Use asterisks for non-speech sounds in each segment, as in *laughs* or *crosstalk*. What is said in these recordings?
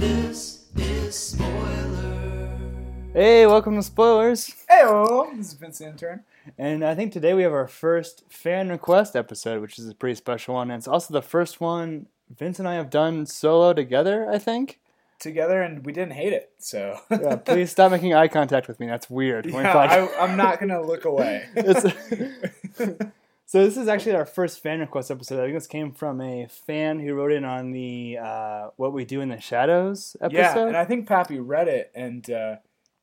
This is spoiler. Hey, welcome to Spoilers. Hey, this is Vince the Intern. And I think today we have our first fan request episode, which is a pretty special one. And it's also the first one Vince and I have done solo together, I think. Together, and we didn't hate it, so. Yeah, *laughs* please stop making eye contact with me. That's weird. When Yeah, I, I'm not gonna look away. *laughs* *laughs* So this is actually our first fan request episode. I think this came from a fan who wrote in on the uh, "What We Do in the Shadows" episode. yeah, and I think Pappy read it, and uh,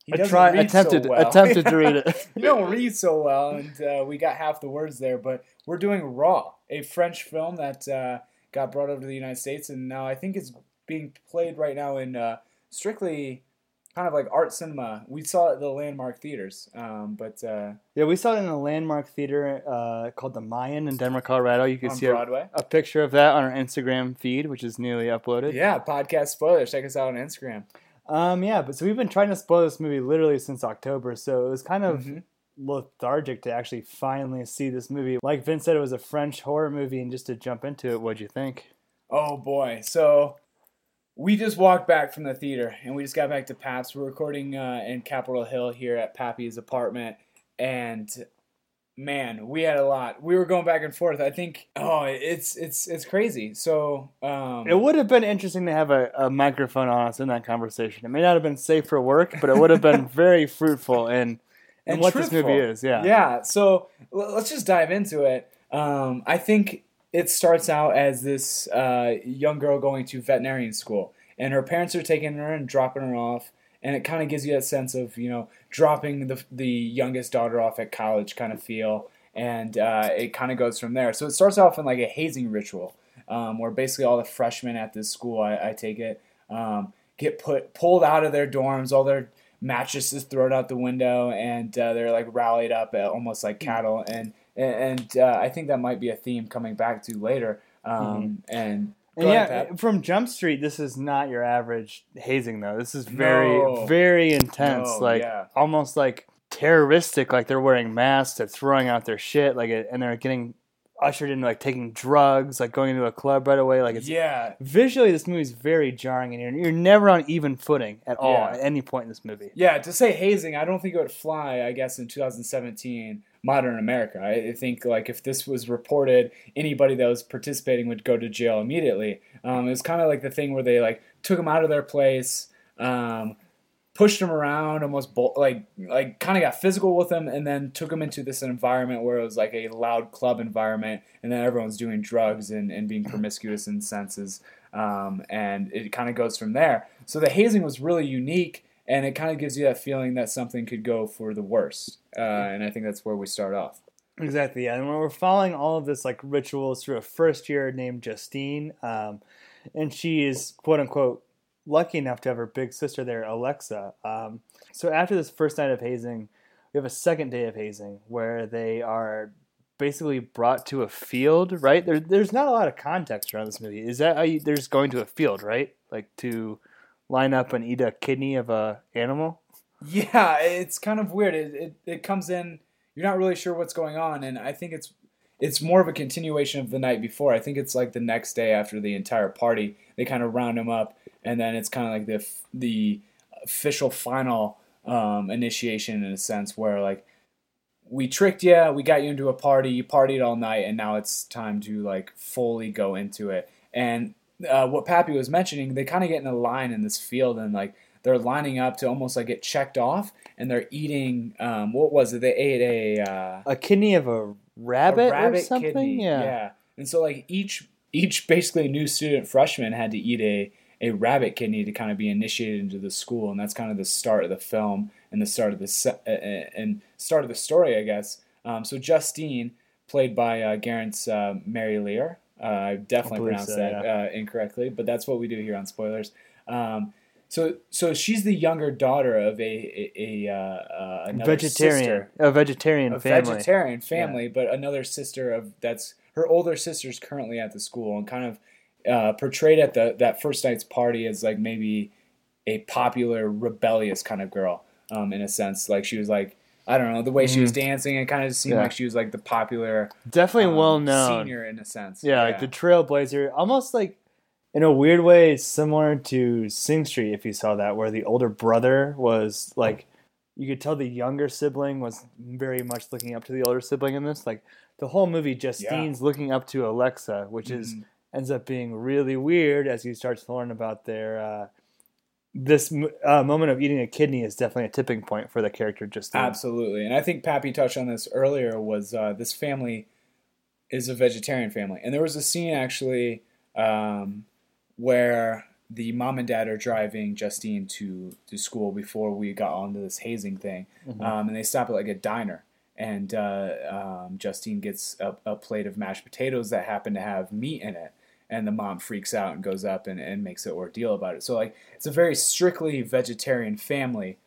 he I doesn't tried, read attempted, so well. attempted to read it. *laughs* you don't read so well, and uh, we got half the words there. But we're doing Raw, a French film that uh, got brought over to the United States, and now I think it's being played right now in uh, strictly kind of like art cinema. We saw it at the Landmark theaters, um, but uh, Yeah, we saw it in a landmark theater uh, called the Mayan in Denver, Colorado. You can see a, Broadway. a picture of that on our Instagram feed, which is newly uploaded. Yeah, podcast spoilers. Check us out on Instagram. Um, yeah, but so we've been trying to spoil this movie literally since October, so it was kind of Mhm. lethargic to actually finally see this movie. Like Vince said, it was a French horror movie, and just to jump into it, what'd you think? Oh boy. So we just walked back from the theater and we just got back to Paps. We're recording uh, in Capitol Hill here at Pappy's apartment. And man, we had a lot. We were going back and forth. I think oh it's it's it's crazy. So um It would have been interesting to have a, a microphone on us in that conversation. It may not have been safe for work, but it would have been *laughs* very fruitful in, in And what this movie is. Yeah. Yeah, so l- let's just dive into it. Um, I think it starts out as this uh, young girl going to veterinarian school, and her parents are taking her and dropping her off, and it kind of gives you that sense of you know dropping the the youngest daughter off at college kind of feel, and uh, it kind of goes from there. So it starts off in like a hazing ritual, um, where basically all the freshmen at this school, I, I take it, um, get put pulled out of their dorms, all their mattresses thrown out the window, and uh, they're like rallied up uh, almost like cattle. And and uh, I think that might be a theme coming back to later. Um, And, And yeah, ahead, from Jump Street, this is not your average hazing though. This is very, No. very intense. No, like yeah. almost like terroristic. Like they're wearing masks, they're throwing out their shit, like it, and they're getting ushered into like taking drugs, like going into a club right away. Like it's yeah, visually, this movie is very jarring, and you're, you're never on even footing at all Yeah. at any point in this movie. yeah. To say hazing, I don't think it would fly. I guess in 2017, modern America. I think like if this was reported, anybody that was participating would go to jail immediately. Um, it was kind of like the thing where they like took them out of their place. Um, pushed him around, almost like like kind of got physical with him, and then took him into this environment where it was like a loud club environment, and then everyone's doing drugs and, and being promiscuous in senses, um, and it kind of goes from there. So the hazing was really unique, and it kind of gives you that feeling that something could go for the worst, uh, and I think that's where we start off. Exactly, yeah. And we're following all of this like rituals through a first year named Justine, um, and she is quote unquote lucky enough to have her big sister there, Alexa. Um, so after this first night of hazing, we have a second day of hazing where they are basically brought to a field. Right there, there's not a lot of context around this movie. Is that how you, they're just going to a field, right? Like to line up and eat a kidney of a animal. Yeah, it's kind of weird. It, it it comes in. You're not really sure what's going on, and I think it's it's more of a continuation of the night before. I think it's like the next day after the entire party, they kind of round him up, and then it's kind of like the the official final um, initiation in a sense where like we tricked you, we got you into a party, you partied all night, and now it's time to like fully go into it. And uh, what Pappy was mentioning, they kind of get in a line in this field, and like they're lining up to almost like get checked off, and they're eating. Um, what was it? They ate a uh, A kidney of a rabbit, a rabbit or something. kidney. Yeah. And so like each each basically new student freshman had to eat a a rabbit kidney to kind of be initiated into the school, and that's kind of the start of the film and the start of the se- uh, uh, and start of the story, I guess. Um, so Justine, played by uh, Garrett's uh, Mary Lear. Uh, I definitely pronounced so, that uh, incorrectly, but that's what we do here on spoilers. Um, so, so she's the younger daughter of a a, a uh, uh, vegetarian, sister a vegetarian a family. vegetarian family, but another sister of that's her older sister's currently at the school and kind of uh, portrayed at the that first night's party as like maybe a popular rebellious kind of girl um, in a sense like she was like I don't know the way she was dancing it kind of seemed Mm-hmm. Yeah. like she was like the popular Definitely um, well known. senior in a sense Yeah, like the trailblazer, almost like in a weird way similar to Sing Street if you saw that where the older brother was like you could tell the younger sibling was very much looking up to the older sibling in this like the whole movie Justine's looking up to Alexa which is Mhm. ends up being really weird as you start to learn about their uh, this uh, moment of eating a kidney is definitely a tipping point for the character Justine Absolutely, and I think Pappy touched on this earlier. Was uh, this family is a vegetarian family, and there was a scene actually um, where the mom and dad are driving Justine to to school before we got onto this hazing thing, Mhm. um, and they stop at like a diner, and uh, um, Justine gets a, a plate of mashed potatoes that happen to have meat in it. And the mom freaks out and goes up and, and makes an ordeal about it. So like it's a very strictly vegetarian family,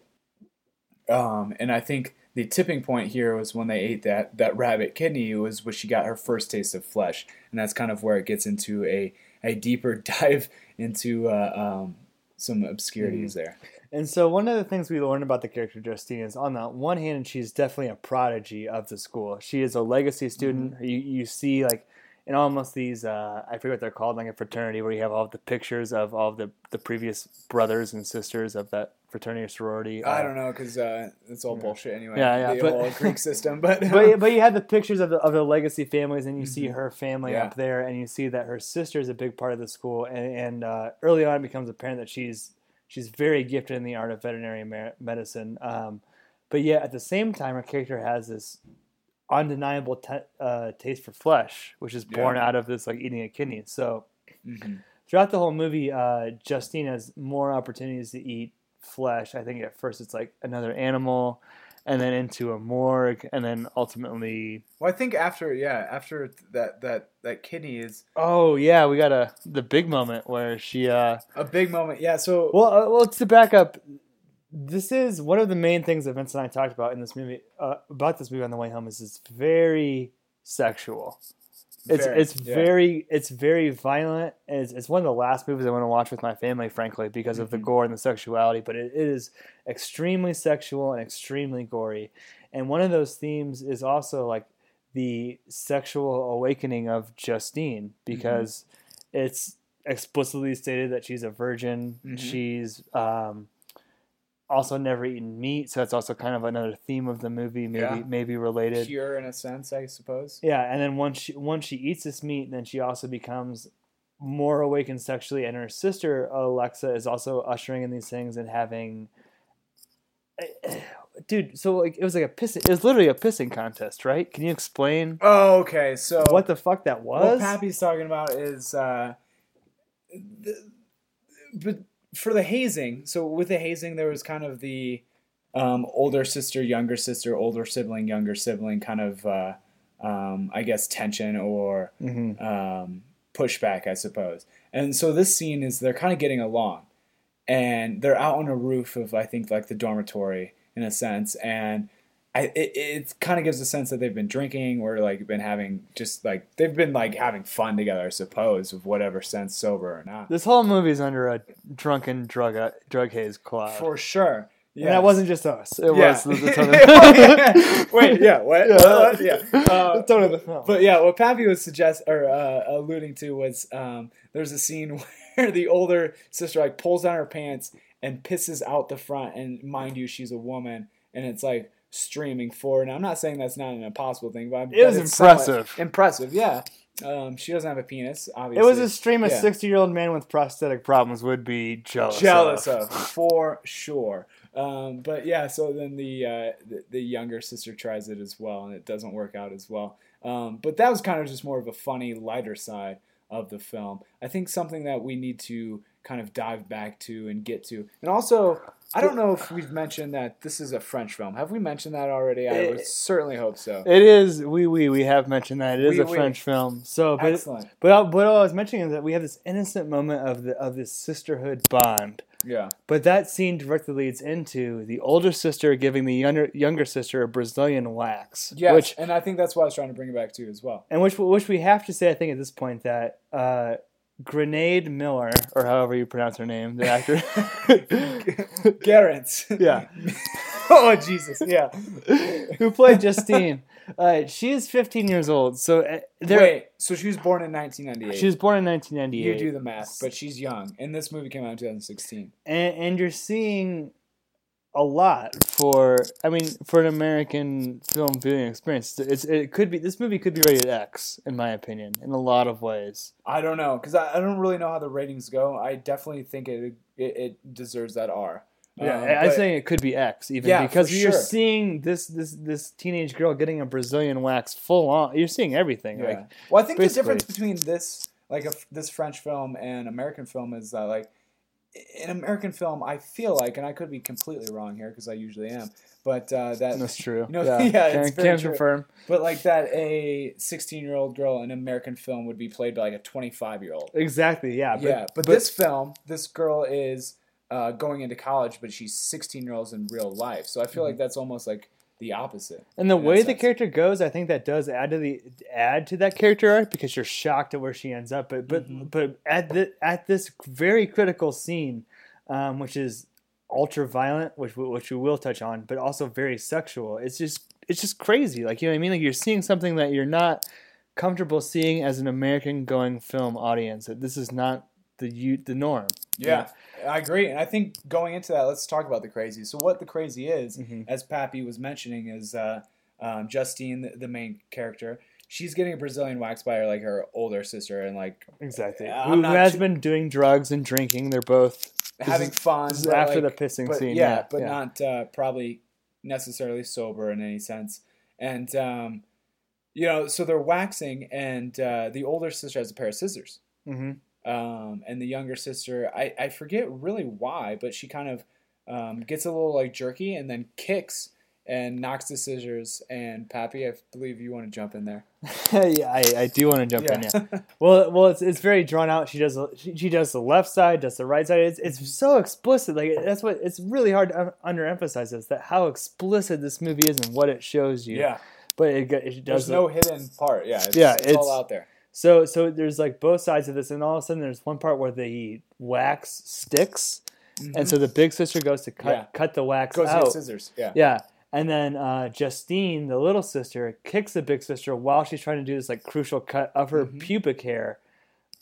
um, and I think the tipping point here was when they ate that that rabbit kidney was when she got her first taste of flesh, and that's kind of where it gets into a a deeper *laughs* dive into uh, um, some obscurities there. And so one of the things we learned about the character Justine is on the one hand, she's definitely a prodigy of the school. She is a legacy student. Mm-hmm. You, you see like in almost these uh, I forget what they're called, like a fraternity where you have all the pictures of all the, the previous brothers and sisters of that fraternity or sorority. I Uh, don't know because uh, it's all bullshit anyway. Yeah, yeah, the but- whole Greek *laughs* system, but but but you have the *laughs* pictures of the of the legacy families, and you see Mhm. her family Yeah. up there, and you see that her sister is a big part of the school, and, and uh, early on it becomes apparent that she's she's very gifted in the art of veterinary medicine. Um, but yet at the same time, her character has this undeniable te- uh, taste for flesh, which is born Yeah. out of this like eating a kidney. So Mhm. throughout the whole movie, uh, Justine has more opportunities to eat flesh. I think at first it's like another animal, and then into a morgue, and then ultimately well, I think after yeah, after that that that kidney is Oh yeah, we got a the big moment where she. uh a big moment. Yeah, so Well, uh, well, to back up, this is one of the main things that Vince and I talked about in this movie uh, about this movie on the way home. Is it's very sexual. It's Very, it's yeah. very it's very violent. And it's, it's one of the last movies I want to watch with my family, frankly, because of the Mhm. gore and the sexuality. But it, it is extremely sexual and extremely gory. And one of those themes is also like the sexual awakening of Justine because it's explicitly stated that she's a virgin. Mhm. She's um, also never eaten meat, so that's also kind of another theme of the movie, maybe Yeah. maybe related. pure in a sense, I suppose. Yeah, and then once she once she eats this meat, then she also becomes more awakened sexually, and her sister Alexa is also ushering in these things and having. *sighs* Dude, so like it was like a pissing. It was literally a pissing contest, right? Can you explain Oh, okay. So what the fuck that was? what? Pappy's talking about is uh, the, but for the hazing. So with the hazing, there was kind of the um, older sister, younger sister, older sibling, younger sibling kind of, uh, um, I guess, tension or Mhm. um, pushback, I suppose. And so this scene is they're kind of getting along, and they're out on a roof of I think like the dormitory in a sense, and I it, it kind of gives a sense that they've been drinking or like been having just like they've been like having fun together, I suppose, of whatever sense sober or not. This whole movie's under a drunken drug uh, drug haze cloud. For sure. And that wasn't just us. It Yeah. was the, the *laughs* tone of *laughs* Wait, yeah, what? Yeah. What? yeah. *laughs* the Uh, tone of the film. But yeah, what Pappy was suggest or uh, alluding to was um, there's a scene where the older sister like pulls down her pants and pisses out the front, and mind you, she's a woman, and it's like streaming for. And I'm not saying that's not an impossible thing, but It was impressive. Impressive, yeah. Um, she doesn't have a penis, obviously. it was a stream a Yeah. 60 year old man with prosthetic problems would be jealous. jealous of. of for sure. Um, but yeah, so then the, uh, the the younger sister tries it as well, and it doesn't work out as well. Um, but that was kind of just more of a funny, lighter side of the film. I think something that we need to kind of dive back to and get to, and also. I don't know if we've mentioned that this is a French film. Have we mentioned that already? I would certainly hope so. It is. We we we have mentioned that it is Oui, a oui. French film. So, but Excellent. but uh, what I was mentioning is that we have this innocent moment of the of this sisterhood bond. Yeah. But that scene directly leads into the older sister giving the younger younger sister a Brazilian wax. Yes, Which and I think that's why I was trying to bring it back to as well. and which which we have to say, I think at this point that uh, Grenade Miller or however you pronounce her name, the actor. *laughs* Garrett. yeah. *laughs* oh Jesus, yeah. who played Justine. Uh, she is 15 years old, so uh, there. Wait, so she was born in 1998. She was born in 1998. you do the math, but she's young, and this movie came out in 2016. and, and you're seeing a lot for I mean for an American film viewing experience. It's it could be this movie could be rated X in my opinion in a lot of ways. I don't know because I, I don't really know how the ratings go. I definitely think it it, it deserves that R. Yeah, Um, I- I'm saying it could be X even Yeah, because you're sure. seeing this this this teenage girl getting a Brazilian wax full on. You're seeing everything. Yeah. Like well, I think the difference between this like a, this French film and American film is that like in American film, I feel like, and I could be completely wrong here because I usually am, but uh, that that's true. *laughs* You know, yeah, yeah, can, it's can true. confirm. but like that a 16 year old girl in American film would be played by like a 25 year old. Exactly. Yeah. But, yeah, but, this film, this girl is uh, going into college, but she's 16 year olds in real life. So I feel like that's almost like the opposite. And the way the sense. character goes, I think that does add to the add to that character arc because you're shocked at where she ends up. But but Mhm. but at the at this very critical scene, um, which is ultra violent, which we- which we will touch on, but also very sexual. It's just it's just crazy. Like you know what I mean? Like you're seeing something that you're not comfortable seeing as an American going film audience. That this is not the the norm. Yeah, I agree. And I think going into that, let's talk about the crazy. So what the crazy is, Mhm. as Pappy was mentioning, is uh, um, Justine, the, the main character. She's getting a Brazilian wax by her like her older sister, and like Exactly. Yeah, Who, has been doing drugs and drinking? They're both having fun. After like- the pissing but, scene. Yeah, Yeah, but yeah. not uh, probably necessarily sober in any sense. And um, you know, so they're waxing, and uh, the older sister has a pair of scissors. hmm um, and the younger sister I, I forget really why but she kind of um, gets a little like jerky and then kicks and knocks the scissors and pappy i believe you want to jump in there *laughs* yeah, I, I do want to jump in. Yeah. *laughs* Well, well, it's, it's very drawn out. She does she, she does the left side, does the right side. It's it's so explicit. Like that's what it's really hard to un- underemphasize is that how explicit this movie is and what it shows you. yeah But it, it does there's no hidden part yeah it's, Yeah, it's, it's- all out there so so there's like both sides of this, and all of a sudden there's one part where the wax sticks, and so the big sister goes to cut Mm-hmm. Yeah. cut the wax goes out. scissors yeah Yeah. And then uh, Justine, the little sister, kicks the big sister while she's trying to do this like crucial cut of her Mm-hmm. pubic hair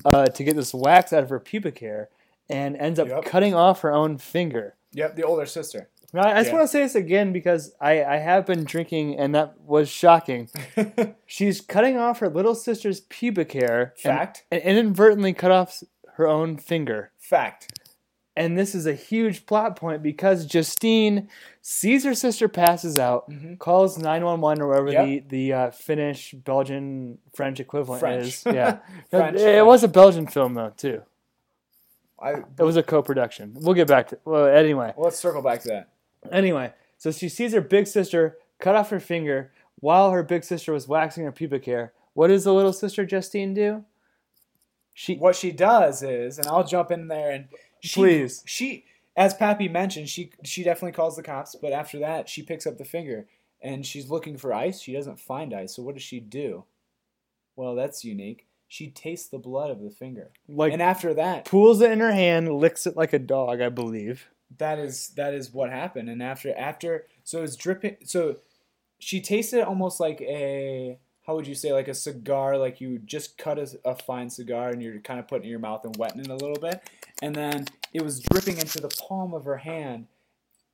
uh, to get this wax out of her pubic hair, and ends up Yep. cutting off her own finger. yep the older sister Now, I just Yeah. want to say this again because I, I have been drinking and that was shocking. *laughs* She's cutting off her little sister's pubic hair fact and inadvertently cut off her own finger. fact And this is a huge plot point because Justine sees her sister passes out, Mhm. calls 911 or whatever Yep. the, the uh, Finnish, Belgian, French equivalent French. is. Yeah. *laughs* French, it, French. was a Belgian film, though, too. I, It was a co production. We'll get back to Well, anyway. well, let's circle back to that Anyway, so she sees her big sister cut off her finger while her big sister was waxing her pubic hair. What does the little sister Justine do? She what she does is, and I'll jump in there and she, Please. She, as Pappy mentioned, she she definitely calls the cops, but after that, she picks up the finger and she's looking for ice. She doesn't find ice, so what does she do? Well, that's unique. She tastes the blood of the finger, like and after that, pulls it in her hand, licks it like a dog, I believe. That is that is what happened. And after after, so it's dripping. So she tasted almost like a how would you say like a cigar like you just cut a, a fine cigar and you're kind of putting in your mouth and wetting it a little bit and then it was dripping into the palm of her hand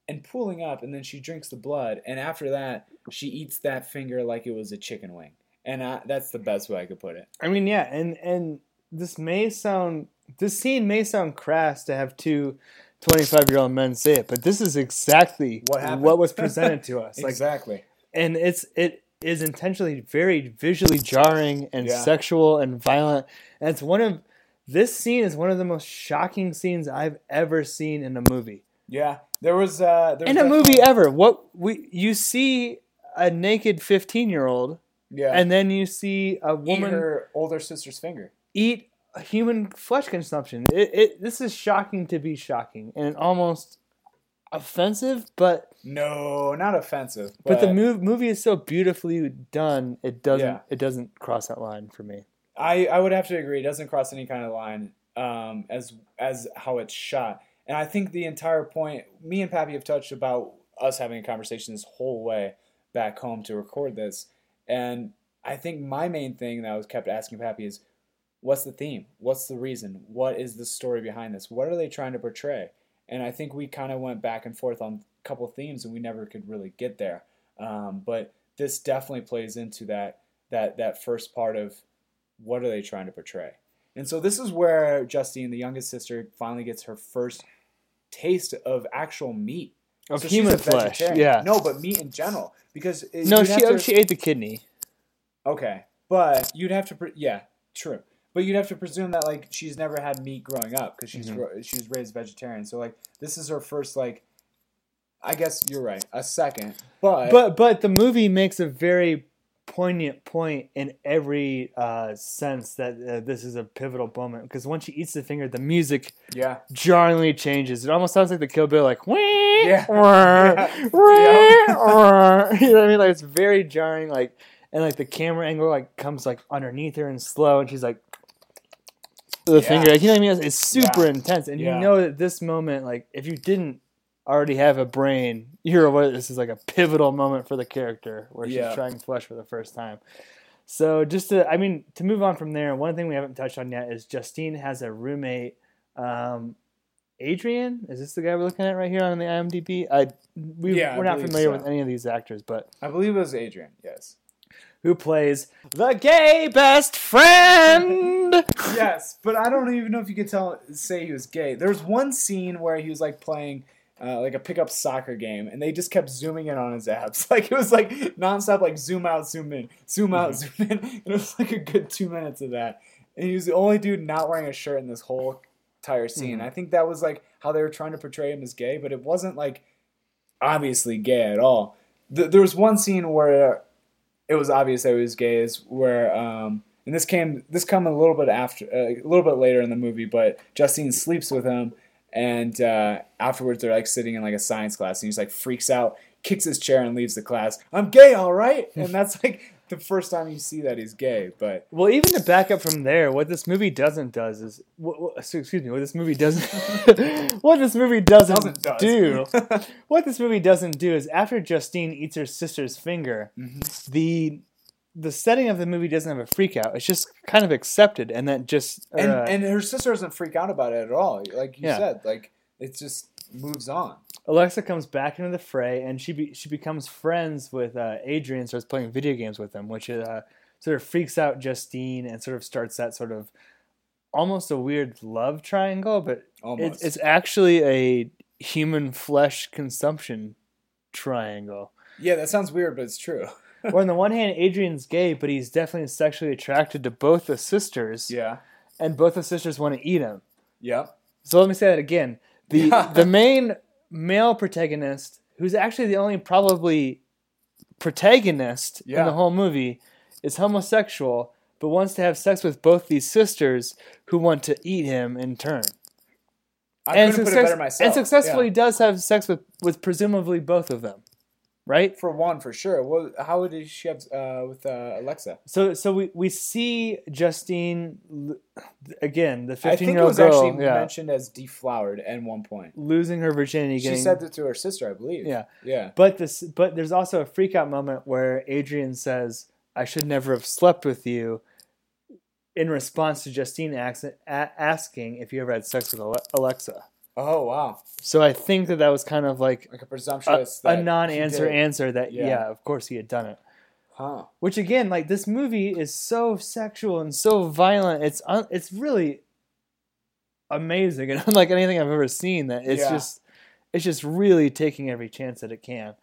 and pooling up and then she drinks the blood and after that she eats that finger like it was a chicken wing and I, that's the best way i could put it I mean, yeah, and and this may sound this scene may sound crass to have two 25 year old men say it, but this is exactly What happened. was presented to us. *laughs* Like, exactly and it's it is intentionally very visually jarring and Yeah. sexual and violent. And it's one of this scene is one of the most shocking scenes I've ever seen in a movie. yeah there was uh there was In a movie ever. What we you see a naked 15 year old yeah and then you see a eat woman her older sister's finger eat human flesh consumption. It, it this is shocking to be shocking and almost offensive, but no not offensive but, the mov- movie is so beautifully done. It doesn't Yeah. it doesn't cross that line for me. I, I would have to agree. It doesn't cross any kind of line um, as as how it's shot. And I think the entire point, me and Pappy have touched about us having a conversation this whole way back home to record this. And I think my main thing that I was kept asking Pappy is, what's the theme? What's the reason? What is the story behind this? What are they trying to portray? And I think we kind of went back and forth on a couple themes, and we never could really get there. Um, but this definitely plays into that that that first part of what are they trying to portray. And so this is where Justine, the youngest sister, finally gets her first taste of actual meat. Of So human flesh. Yeah. No, but meat in general. Because it- No, she oh, to- she ate the kidney. Okay, but you'd have to, yeah, true. But you'd have to presume that like she's never had meat growing up because she's Mhm. she was raised vegetarian. So like this is her first like, I guess you're right, a second. But But but the movie makes a very poignant point in every uh, sense that uh, this is a pivotal moment because once she eats the finger, the music yeah, jarringly changes. It almost sounds like the Kill Bill, like wee, Yeah. wah, *laughs* Yeah. wee, wah. you know what I mean? Like it's very jarring. Like and like the camera angle like comes like underneath her and slow, and she's like the Yeah. finger. Like, you know what I mean? It's, super Yeah. intense, and Yeah. you know that this moment, like if you didn't already have a brain, you're aware this is like a pivotal moment for the character where she's trying flesh for the first time. So just to, I mean, to move on from there, one thing we haven't touched on yet is Justine has a roommate, um, Adrian. Is this the guy we're looking at right here on the IMDb? I we, yeah, we're not believe familiar so. with any of these actors, but I believe it was Adrian. Yes. Who plays the gay best friend? *laughs* yes, but I don't even know if you could tell say he was gay. There was one scene where he was like playing uh, like a pickup soccer game, and they just kept zooming in on his abs. *laughs* Like it was like nonstop, like zoom out, zoom in, zoom out, zoom in. *laughs* And it was like a good two minutes of that. And he was the only dude not wearing a shirt in this whole entire scene. Mhm. I think that was like how they were trying to portray him as gay, but it wasn't like obviously gay at all. Th- there was one scene where it was obvious that he was gay, is where um, and this came this come a little bit after uh, a little bit later in the movie, but Justine sleeps with him, and uh, afterwards they're like sitting in like a science class, and he's like freaks out, kicks his chair, and leaves the class. I'm gay, all right, and that's *laughs* like the first time you see that he's gay. But Well, even to back up from there, what this movie doesn't does is, what, what, excuse me, what this movie doesn't, *laughs* what this movie doesn't, does. do, *laughs* what this movie doesn't do is after Justine eats her sister's finger, Mhm. the the setting of the movie doesn't have a freak out. It's just kind of accepted, and that just and uh, and her sister doesn't freak out about it at all. Like you Yeah. said, like it just moves on. Alexa comes back into the fray, and she be, she becomes friends with uh, Adrian, starts playing video games with him, which uh, sort of freaks out Justine and sort of starts that sort of almost a weird love triangle, but Almost. it's, actually a human flesh consumption triangle. yeah, that sounds weird, but it's true. *laughs* Where on the one hand, Adrian's gay, but he's definitely sexually attracted to both the sisters, yeah. and both the sisters want to eat him. Yep. So let me say that again. The the main male protagonist, who's actually the only probably protagonist in the whole movie, is homosexual, but wants to have sex with both these sisters who want to eat him in turn. I and, couldn't put it success- better myself. and successfully Yeah. does have sex with, with presumably both of them. Right? For one, for sure. Well, how did she have uh, with uh, Alexa? So so we, we see Justine again, the fifteen year old girl. I think it was actually yeah, mentioned as deflowered at one point. losing her virginity, She said that to her sister, I believe. Yeah. Yeah. But this, but there's also a freak out moment where Adrian says, "I should never have slept with you," in response to Justine asking if you ever had sex with Alexa. Oh wow. So I think that that was kind of like Like a a, presumptuous. a that non-answer answer that yeah. Yeah. of course he had done it. Huh. Which again, like this movie is so sexual and so violent. It's un- it's really amazing *laughs* and unlike anything I've ever seen. That it's Yeah. just it's just really taking every chance that it can.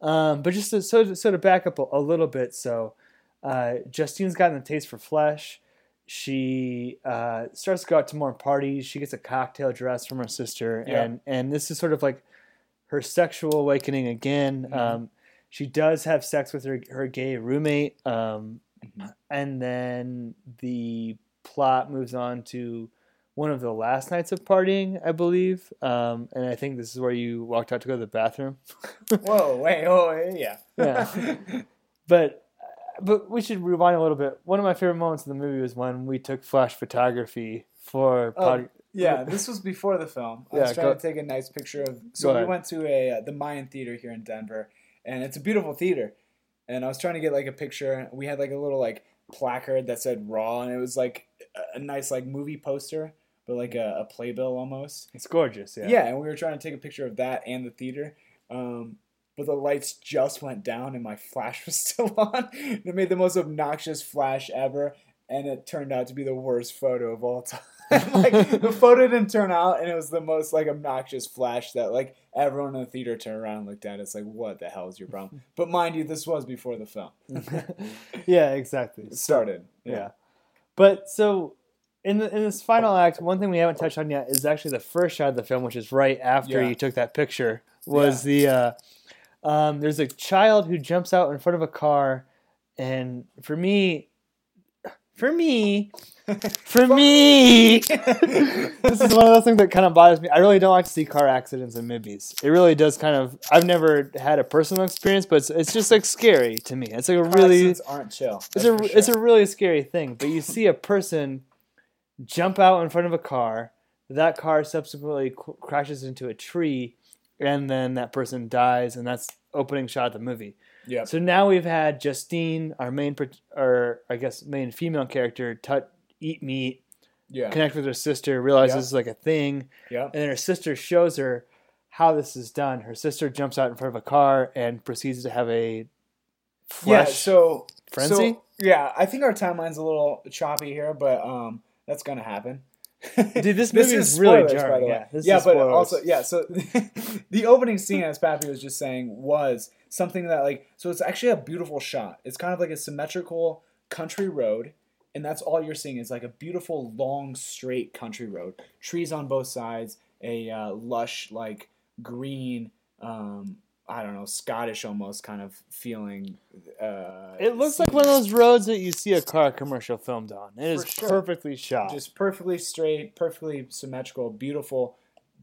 Um, but just to, so to, so to back up a, a little bit, so uh, Justine's gotten a taste for flesh. She uh, starts to go out to more parties. She gets a cocktail dress from her sister, Yeah. and and this is sort of like her sexual awakening again. Mhm. Um, she does have sex with her her gay roommate, um, Mhm. and then the plot moves on to one of the last nights of partying, I believe. Um, and I think this is where you walked out to go to the bathroom. *laughs* Whoa. Wait. Oh yeah. Yeah. *laughs* but but we should rewind a little bit. One of my favorite moments in the movie was when we took flash photography for Oh, pod- Yeah, *laughs* this was before the film. I Yeah, was trying go- to take a nice picture of. So we ahead. went to a uh, the Mayan Theater here in Denver, and it's a beautiful theater. And I was trying to get like a picture. We had like a little like placard that said "Raw," and it was like a, a nice like movie poster, but like a, a playbill almost. It's gorgeous. Yeah. Yeah. and we were trying to take a picture of that and the theater. Um, but the lights just went down and my flash *laughs* was still on. And it made the most obnoxious flash ever, and it turned out to be the worst photo of all *laughs* time. like the *laughs* photo didn't turn out, and it was the most like obnoxious flash that like everyone in the theater turned around and looked at. It's like, what the hell is your problem? But mind you, this was before the film yeah, exactly. started. Yeah. But so in the, in this final act, one thing we haven't touched on yet is actually the first shot of the film, which is right after Yeah. you took that picture. Was the uh, um, there's a child who jumps out in front of a car, and for me, for me, *laughs* for me, *laughs* this is one of those things that kind of bothers me. I really don't like to see car accidents in mibbies. It really does kind of. I've never had a personal experience, but it's, it's just like scary to me. It's like a really aren't chill. it's a for it's a really scary thing. But you see a person jump out in front of a car. That car subsequently qu- crashes into a tree, and then that person dies, and that's opening shot of the movie. yeah. So now we've had Justine, our main, or I guess main female character, tut eat meat, Yeah. connect with her sister, realize Yeah. this is like a thing, Yeah. and then her sister shows her how this is done. Her sister jumps out in front of a car and proceeds to have a Yeah. So frenzy. So, yeah, I think our timeline's a little choppy here, but um, that's gonna happen. *laughs* Dude, this movie is really jarring, yeah, this yeah, is but spoilers. also yeah. So *laughs* the opening scene, as Pappy was just saying, was something that like so it's actually a beautiful shot. It's kind of like a symmetrical country road, and that's all you're seeing is like a beautiful long straight country road, trees on both sides, a uh, lush like green. Um, I don't know, Scottish almost kind of feeling. Uh, It looks like one of those roads that you see a car commercial filmed on. It is sure. perfectly shot. just perfectly straight, perfectly symmetrical, beautiful,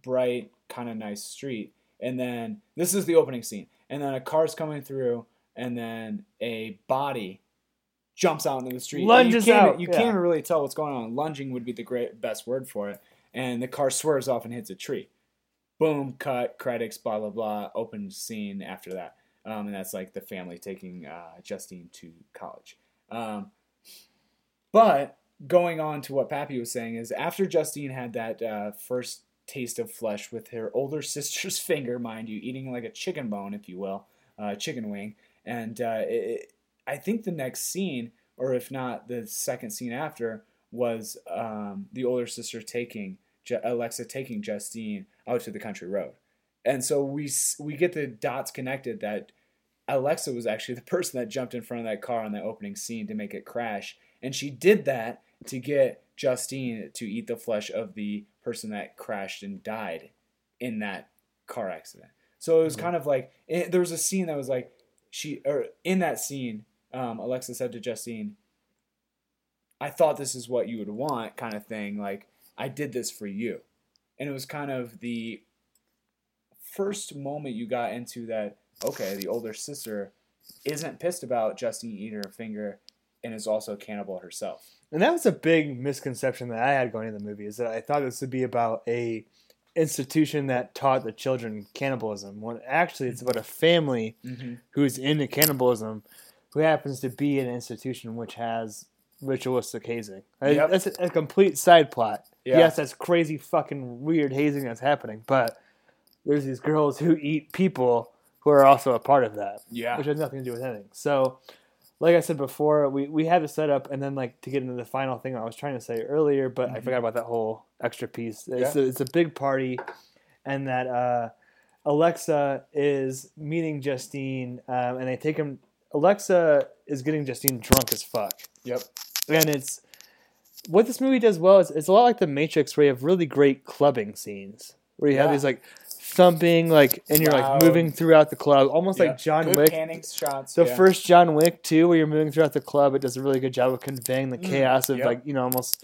bright, kind of nice street. And then this is the opening scene. And then a car's coming through, and then a body jumps out into the street. And Lunges you can't, out, You yeah. can't really tell what's going on. Lunging would be the great best word for it. And the car swerves off and hits a tree. Boom, cut, credits, blah blah blah. Open scene after that. Um, and that's like the family taking uh, Justine to college. Um, but going on to what Pappy was saying is after Justine had that uh, first taste of flesh with her older *laughs* sister's finger, mind you, eating like a chicken bone, if you will, uh, chicken wing, and uh, it, I think the next scene, or if not the second scene after, was um, the older sister taking Alexa taking Justine out to the country road, and so we we get the dots connected that Alexa was actually *laughs* the person that jumped in front of that car on that opening scene to make it crash. And she did that to get Justine to eat the flesh of the person that crashed and died in that car accident. So it was kind of like it, there was a scene that was like she or in that scene, um, Alexa said to Justine, "I thought this is what you would want," kind of thing. Like I did this for you, and it was kind of the first moment you got into that. Okay, the older sister isn't pissed about Justine eating her finger, and is also a cannibal herself. And that was a big misconception that I had going into the movie is that I thought this would be about a institution that taught the children cannibalism. When actually it's about a family Mm-hmm. who's into cannibalism, who happens to be an institution which has ritualistic hazing. Yep. That's a, a complete side plot. Yeah. Yes, that's crazy fucking weird hazing that's happening, but there's these girls who eat people who are also a part of that Yeah. which has nothing to do with anything. So, like I said before, we, we had to set up, and then like to get into the final thing I was trying to say earlier, but I Mhm. forgot about that whole extra piece. It's, Yeah. a, it's a big party, and that uh, Alexa is meeting Justine, um, and they take him. Alexa is getting Justine drunk as fuck, Yep. And it's what this movie does well is it's a lot like The Matrix, where you have really great clubbing scenes, where you have these like thumping, like, and you're like moving throughout the club, almost Yeah. like John Good Wick. panning shots. The yeah. first John Wick too, where you're moving throughout the club, it does a really good job of conveying the Mm, chaos of yep. like you know almost.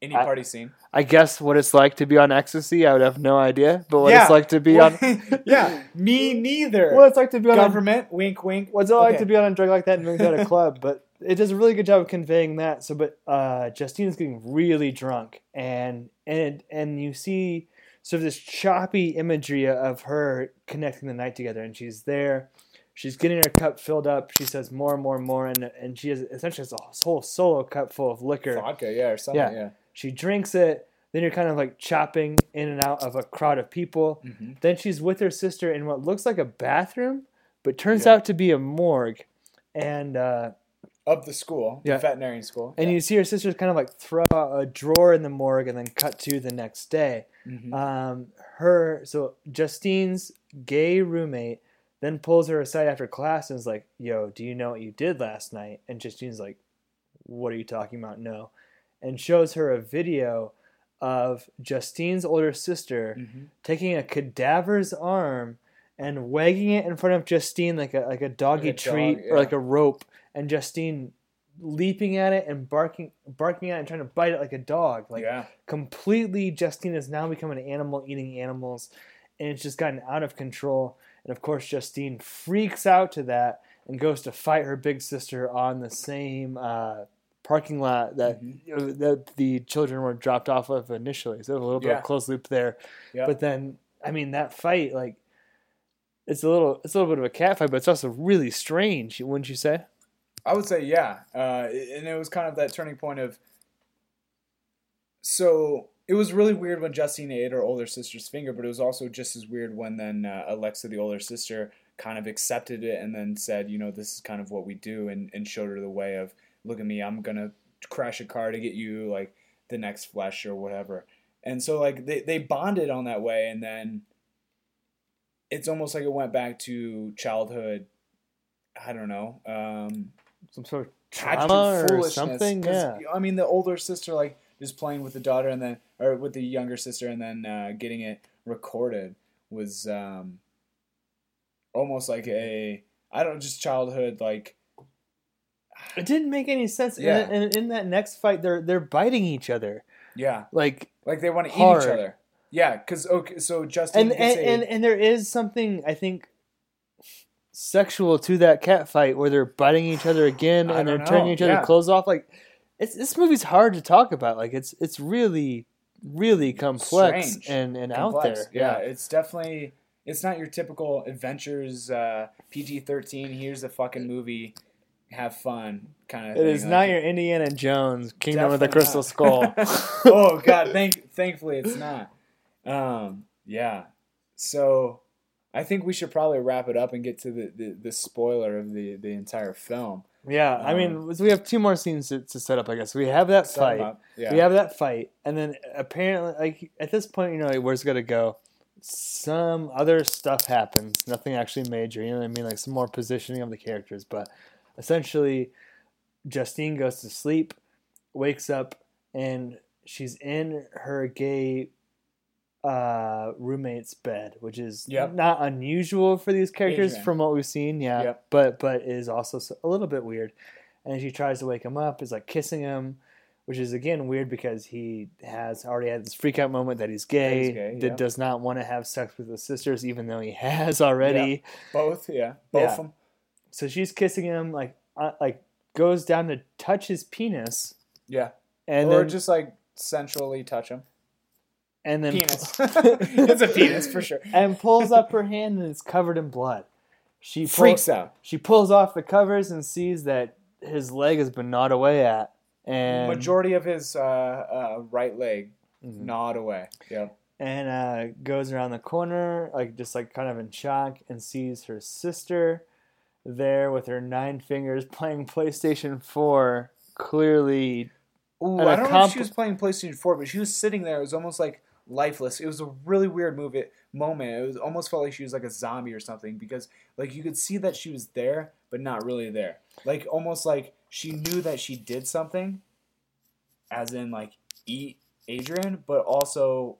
any I- party scene. I guess what it's like to be on ecstasy, I would have no idea. But what Yeah. it's like to be on, *laughs* yeah, me neither. what it's like to be on, a, Government, wink, wink. what's it like to be on a drug like that and moving throughout a club? But it does a really good job of conveying that. So, but uh, Justine is getting really drunk, and and and you see sort of this choppy imagery of her connecting the night together, and she's there. She's getting her cup filled up. She says more and more and more, and and she has essentially has a whole solo cup full of liquor. Vodka, yeah, or something. Yeah. Yeah. She drinks it. Then you're kind of like chopping in and out of a crowd of people. Mhm. Then she's with her sister in what looks like a bathroom, but turns Yeah. out to be a morgue. And uh, Of the school, Yeah. the veterinary school. and yeah. you see her sister kind of like throw out a drawer in the morgue, and then cut to the next day. Mhm. Um, her so Justine's gay roommate then pulls her aside after class and is like, "Yo, do you know what you did last night?" And Justine's like, "What are you talking about? No," and shows her a video of Justine's older sister Mhm. taking a cadaver's arm and wagging it in front of Justine like a like a doggy Like a dog, treat yeah. or like a rope, and Justine leaping at it and barking barking at it and trying to bite it like a dog. Like yeah. completely Justine has now become an animal eating animals and it's just gotten out of control. And of course Justine freaks out to that and goes to fight her big sister on the same uh, parking lot that Mm-hmm. that the children were dropped off of initially. So a little bit Yeah. of close loop there. Yeah. But then I mean that fight like it's a little it's a little bit of a cat fight, but it's also really strange, wouldn't you say? I would say yeah, uh, and it was kind of that turning point of. So it was really weird when Justine ate her older sister's finger, but it was also just as weird when then uh, Alexa, the older sister, kind of accepted it and then said, you know, this is kind of what we do, and, and showed her the way of, look at me, I'm gonna crash a car to get you like the next flesh or whatever, and so like they they bonded on that way, and then. It's almost like it went back to childhood. I don't know. Um, Some sort of tragic trauma or foolishness, something. Yeah. I mean, the older sister like just playing with the daughter and then, or with the younger sister, and then uh, getting it recorded was um, almost like a I don't just childhood like It didn't make any sense. Yeah. And, and in that next fight, they're they're biting each other. yeah, Like like they want to eat each other. Yeah, because okay, so Justin and and, and and there is something I think sexual to that cat fight where they're biting each other again and they're don't turning each other's yeah. clothes off. Like it's this movie's hard to talk about. Like it's it's really really complex Strange. and and out there. Yeah. it's definitely it's not your typical adventures uh, PG thirteen. Here's a fucking movie, have fun kind of. It is Like, not your Indiana Jones Kingdom of the Crystal not. Skull. *laughs* oh god, thank thankfully it's not. Um, yeah. So I think we should probably wrap it up and get to the, the, the spoiler of the, the entire film. yeah, I mean, um, we have two more scenes to, to set up. I guess we have that fight. Yeah. We have that fight, and then apparently, like at this point, you know, like, where's it gonna go? Some other stuff happens. Nothing actually major. You know what I mean? Like some more positioning of the characters, but essentially, Justine goes to sleep, wakes up, and she's in her gay uh roommate's bed which is Yep. not unusual for these characters Adrian. from what we've seen yeah Yep. but but is also a little bit weird and she tries to wake him up is like kissing him which is again weird because he has already had this freak out moment that he's gay, he's gay, that does not want to have sex with his sisters even though he *laughs* has already Both, yeah. Both Yeah. of them. so she's kissing him like uh, like goes down to touch his penis Yeah. and or then just like sensually touch him. And then Penis. *laughs* it's a penis for sure. and pulls up her hand and it's covered in blood she pulls, Freaks out. she pulls off the covers and sees that his leg has been gnawed away at and Majority of his uh, uh, right leg Mhm. gnawed away. Yep. and uh, goes around the corner, like just like kind of in shock, and sees her sister there with her nine fingers *laughs* playing PlayStation Four. Clearly, Ooh, And I a don't know if she was playing PlayStation 4, but she was sitting there. It was almost like lifeless. It was a really weird movie moment. It was almost felt like she was like a zombie or something because like you could see that she was there, but not really there. Like almost like she knew that she did something, as in like eat Adrian, but also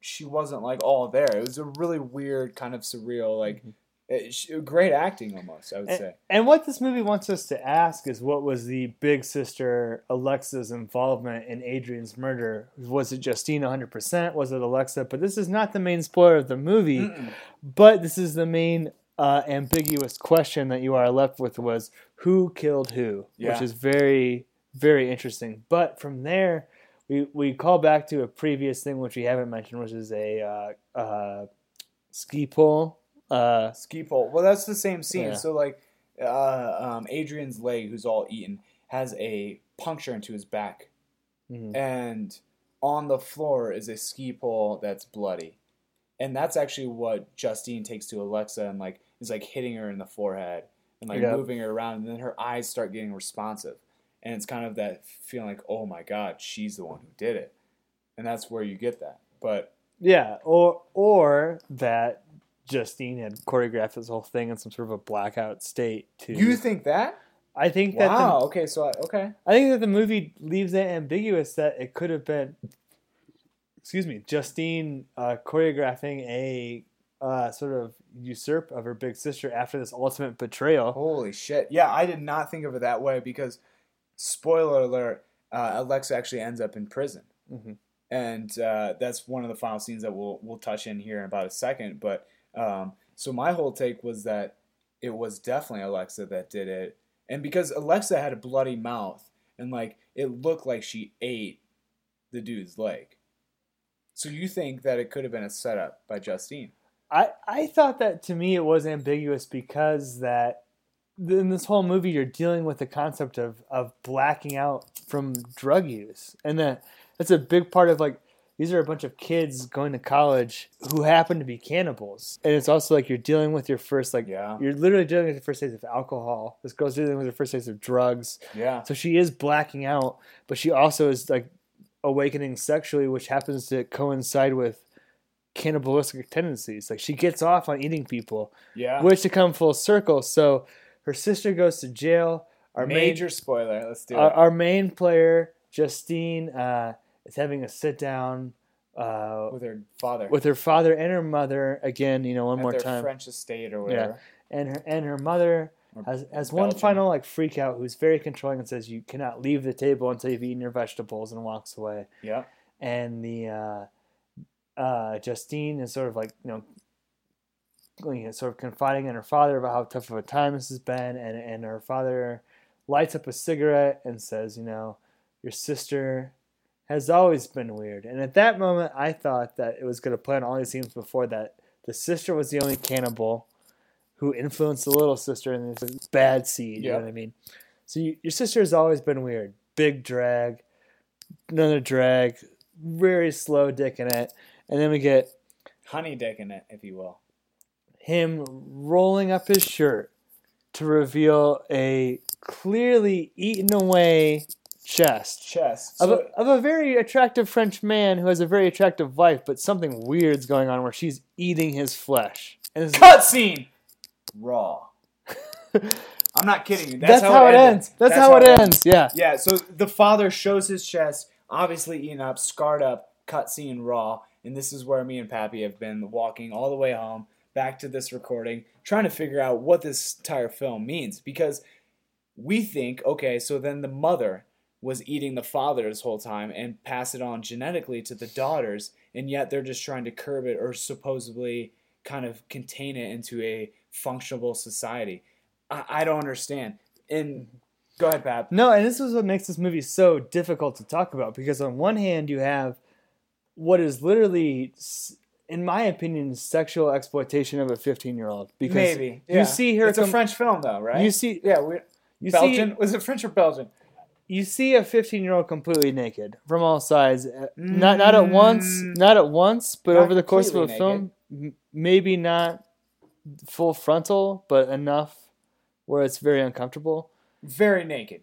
she wasn't like all there. It was a really weird kind of surreal, like mm-hmm. It, great acting almost. I would and, say. and what this movie wants us to ask is, what was the big sister Alexa's involvement in Adrian's murder? Was it Justine 100%? Was it Alexa? But this is not the main spoiler of the movie. Mm-mm. But this is the main uh, ambiguous question that you are left with: was who killed who, which is very very interesting. But from there, we we call back to a previous thing which we haven't mentioned, which is a uh, uh, ski pole. Uh, ski pole. Well, that's the same scene. Yeah. So like, uh, um, Adrian's leg, who's all eaten, has a puncture into his back, mhm. and on the floor is a ski pole that's bloody, and that's actually what Justine takes to Alexa and like is like hitting her in the forehead and like Yeah. moving her around, and then her eyes start getting responsive, and it's kind of that feeling like, oh my god, she's the one who did it, and that's where you get that. But Yeah, or or that Justine had choreographed this whole thing in some sort of a blackout state too. you think that? I think that Wow. okay. So I, okay. I think that the movie leaves it ambiguous that it could have been, excuse me, Justine uh, choreographing a uh, sort of usurp of her big sister after this ultimate betrayal. Holy shit. Yeah, I did not think of it that way because, spoiler alert, uh, Alexa actually ends up in prison. Mhm. And uh, that's one of the final scenes that we'll, we'll touch in here in about a second. But um, so my whole take was that it was definitely Alexa that did it. And because Alexa had a bloody mouth and like it looked like she ate the dude's leg. So you think that it could have been a setup by Justine? I, I thought that to me it was ambiguous because that in this whole movie you're dealing with the concept of, of blacking out from drug use and that that's a big part of like these are a bunch of kids going to college who happen to be cannibals and it's also like you're dealing with your first like Yeah. you're literally dealing with the first taste of alcohol this girl's dealing with her first taste of drugs Yeah. so she is blacking out but she also is like awakening sexually which happens to coincide with cannibalistic tendencies like she gets off on eating people Yeah. which to come full circle so her sister goes to jail our Major spoiler. Let's do main, it. our, our main player justine uh, is having a sit down uh, with her father. with her father and her mother again you know one at more their time French estate or whatever. and her and her mother Or has, has one final like freak out who's very controlling and says you cannot leave the table until you've eaten your vegetables and walks away Yeah. and the uh, uh, Justine is sort of like you know, you know, sort of confiding in her father about how tough of a time this has been, and and her father lights up a cigarette and says, you know, your sister has always been weird. And at that moment, I thought that it was going to play on all these scenes before that the sister was the only cannibal who influenced the little sister, and a bad seed. You know what I mean? So you, your sister has always been weird. Big drag, another drag, very slow dick in it, and then we get Honey dick in it, if you will. him rolling up his shirt to reveal a clearly eaten away chest Chest. of, a, of a very attractive French man who has a very attractive wife, but something weird's going on where she's eating his flesh. And it's- cut scene. Raw. *laughs* I'm not kidding you. That's, that's, how, it ended. ends. That's, how, it ends. Yeah. Yeah. So the father shows his chest, obviously eaten up, scarred up, cut scene raw, and this is where me and Pappy have been walking all the way home, back to this recording, trying to figure out what this entire film means because we think, okay, so then the mother was eating the father this whole time and pass it on genetically to the daughters, and yet they're just trying to curb it or supposedly kind of contain it into a functional society. I, I don't understand. And go ahead, Pap. No, and this is what makes this movie so difficult to talk about because on one hand you have what is literally, in my opinion, sexual exploitation of a 15 year old. Because Maybe you yeah. see here, It's a French film, though, right? you see, yeah, we, you Belgian. see, Was it French or Belgian? You see a 15 year old completely naked from all sides. Uh, Not not at once, Mm. not at once, but Not over the course of a completely film, m- maybe not full frontal, but enough where it's very uncomfortable. Very naked,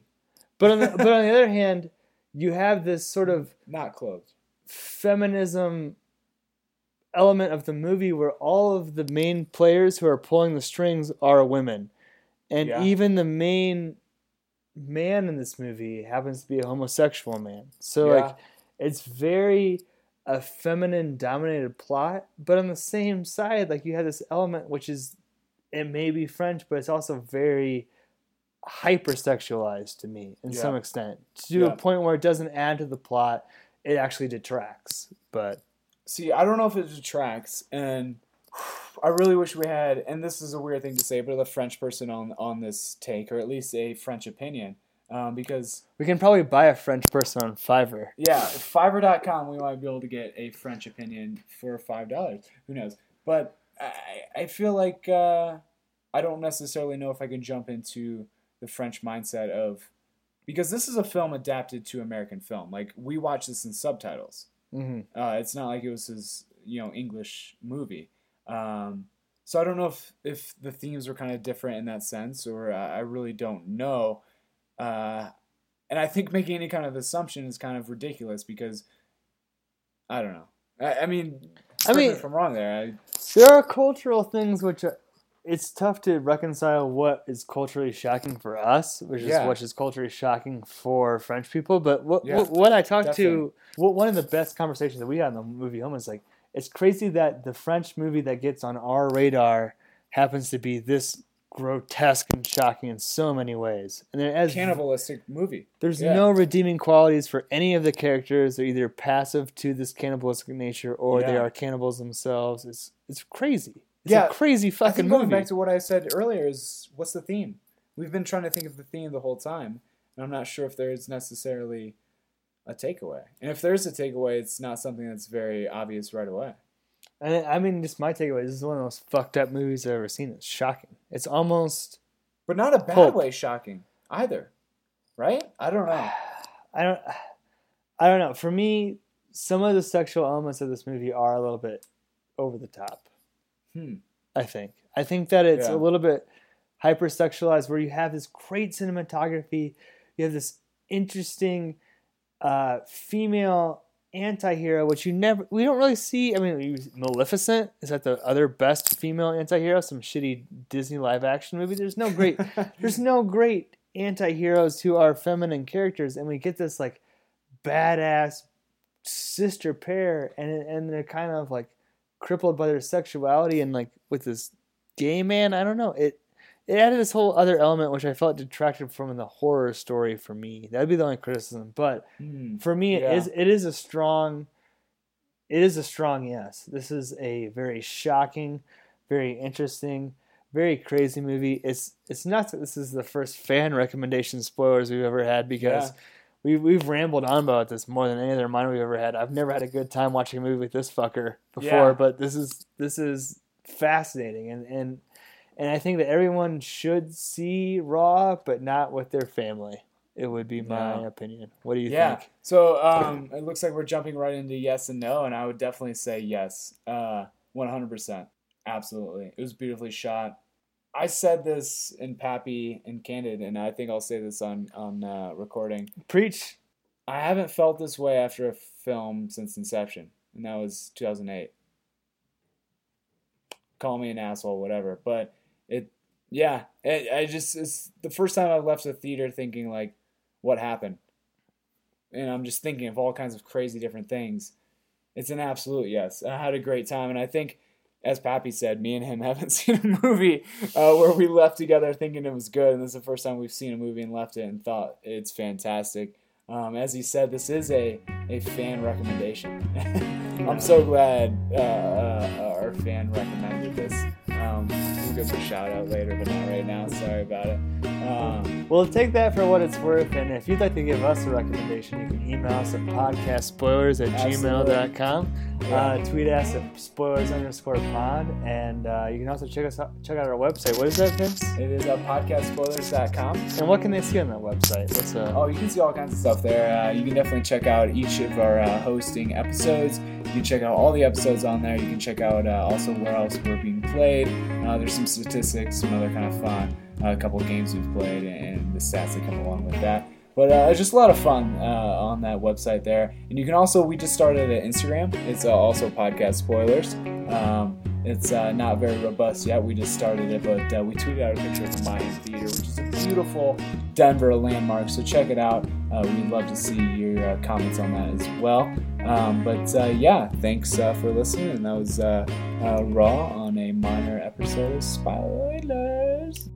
But on the, but on the other *laughs* hand, you have this sort of not clothed. feminism element of the movie where all of the main players who are pulling the strings are women. And Yeah. even the main man in this movie happens to be a homosexual man. So Yeah. like it's very a feminine dominated plot, but on the same side like you have this element which is it may be French, but it's also very hypersexualized to me in Yeah. some extent to Yeah. a point where it doesn't add to the plot it actually detracts but See, I don't know if it detracts, and *sighs* I really wish we had, and this is a weird thing to say, but a French person on on this take, or at least a French opinion, um, because We can probably buy a French person on Fiverr. yeah, Fiverr.com, we might be able to get a French opinion for five dollars. Who knows? But I I feel like uh, I don't necessarily know if I can jump into the French mindset of because this is a film adapted to American film. Like we watch this in subtitles. hmm Uh, it's not like it was his you know English movie. Um, so I don't know if if the themes were kind of different in that sense, or uh, I really don't know. Uh, and I think making any kind of assumption is kind of ridiculous because I don't know. I, I mean, I mean- if I'm wrong there, I, There are cultural things which are, it's tough to reconcile what is culturally shocking for us, which is Yeah. what is culturally shocking for French people. But what Yeah, what, what I talked definitely. to, what one of the best conversations that we had in the movie home is like, it's crazy that the French movie that gets on our radar happens to be this grotesque and shocking in so many ways, and it has cannibalistic movie. There's Yeah. no redeeming qualities for any of the characters. They're either passive to this cannibalistic nature or they are cannibals themselves. It's it's crazy. It's Yeah, a crazy fucking going movie. back to what I said earlier is what's the theme? We've been trying to think of the theme the whole time, and I'm not sure if there is necessarily a takeaway. And if there's a takeaway, it's not something that's very obvious right away. and I mean, just my takeaway. This is one of the most fucked up movies I've ever seen. It's shocking. It's almost. But not a bad Pulp. way shocking either, right? I don't know. *sighs* I don't. *sighs* I don't know. For me, some of the sexual elements of this movie are a little bit over the top. Hmm. I think. I think that it's Yeah. a little bit hypersexualized where you have this great cinematography, you have this interesting uh, female anti-hero which you never we don't really see. I mean maleficent is that the other best female anti-hero some shitty disney live action movie. There's no great *laughs* there's no great anti-heroes who are feminine characters and we get this like badass sister pair and and they're kind of like crippled by their sexuality and like with this gay man. I don't know. It it added this whole other element which i felt detracted from the horror story for me that'd be the only criticism but Hmm. for me Yeah. it is it is a strong it is a strong yes this is a very shocking very interesting very crazy movie it's it's nuts that this is the first fan recommendation spoilers we've ever had because Yeah. we've, we've rambled on about this more than any other minor we've ever had i've never had a good time watching a movie with this fucker before Yeah. but this is this is fascinating and and and i think that everyone should see raw but not with their family it would be my Yeah. opinion what do you Yeah. think So um, it looks like we're jumping right into yes and no, and I would definitely say yes, uh, 100%. Absolutely. It was beautifully shot. I said this in Pappy and Candid, and I think I'll say this on, on uh, recording. Preach. I haven't felt this way after a film since Inception, and that was 2008. Call me an asshole, whatever. But it, yeah, it, I just, it's the first time I've left the theater thinking, like, what happened? And I'm just thinking of all kinds of crazy different things. It's an absolute yes. I had a great time, and I think, as Pappy said, me and him *laughs* haven't seen a movie uh, where we left together thinking it was good, and this is the first time we've seen a movie and left it and thought it's fantastic. Um, as he said, this is a, a fan recommendation. *laughs* I'm so glad uh, uh, our fan recommended this. Um, him a shout out later, but not right now. Sorry about it. Um, Well, take that for what it's worth. And if you'd like to give us a recommendation, you can email us at podcastspoilers at Absolutely. gmail.com. Uh, tweet us at spoilers underscore pod. And uh, you can also check us out, check out our website. What is that, Vince? it is uh, podcastspoilers.com. And what can they see on that website? What's uh, Oh, you can see all kinds of stuff there. Uh, you can definitely check out each of our uh, hosting episodes. You can check out all the episodes on there. You can check out uh, also where else we're being played. Uh, there's some statistics, some other kind of fun, uh, a couple of games we've played, and the stats that come along with that. But uh, it's just a lot of fun uh, on that website there. And you can also, we just started an Instagram. It's uh, also podcast spoilers. Um, it's uh, not very robust yet. We just started it, but uh, we tweeted out a picture of the Mayan Theater, which is a beautiful Denver landmark. So check it out. Uh, we'd love to see your uh, comments on that as well. Um, but uh, yeah, thanks uh, for listening. And that was Raw on a minor episode of Spoilers.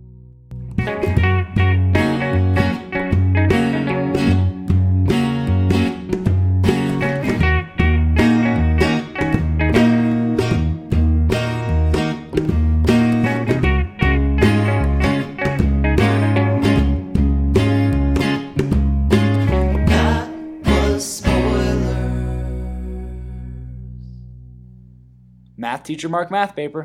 Math teacher mark math paper.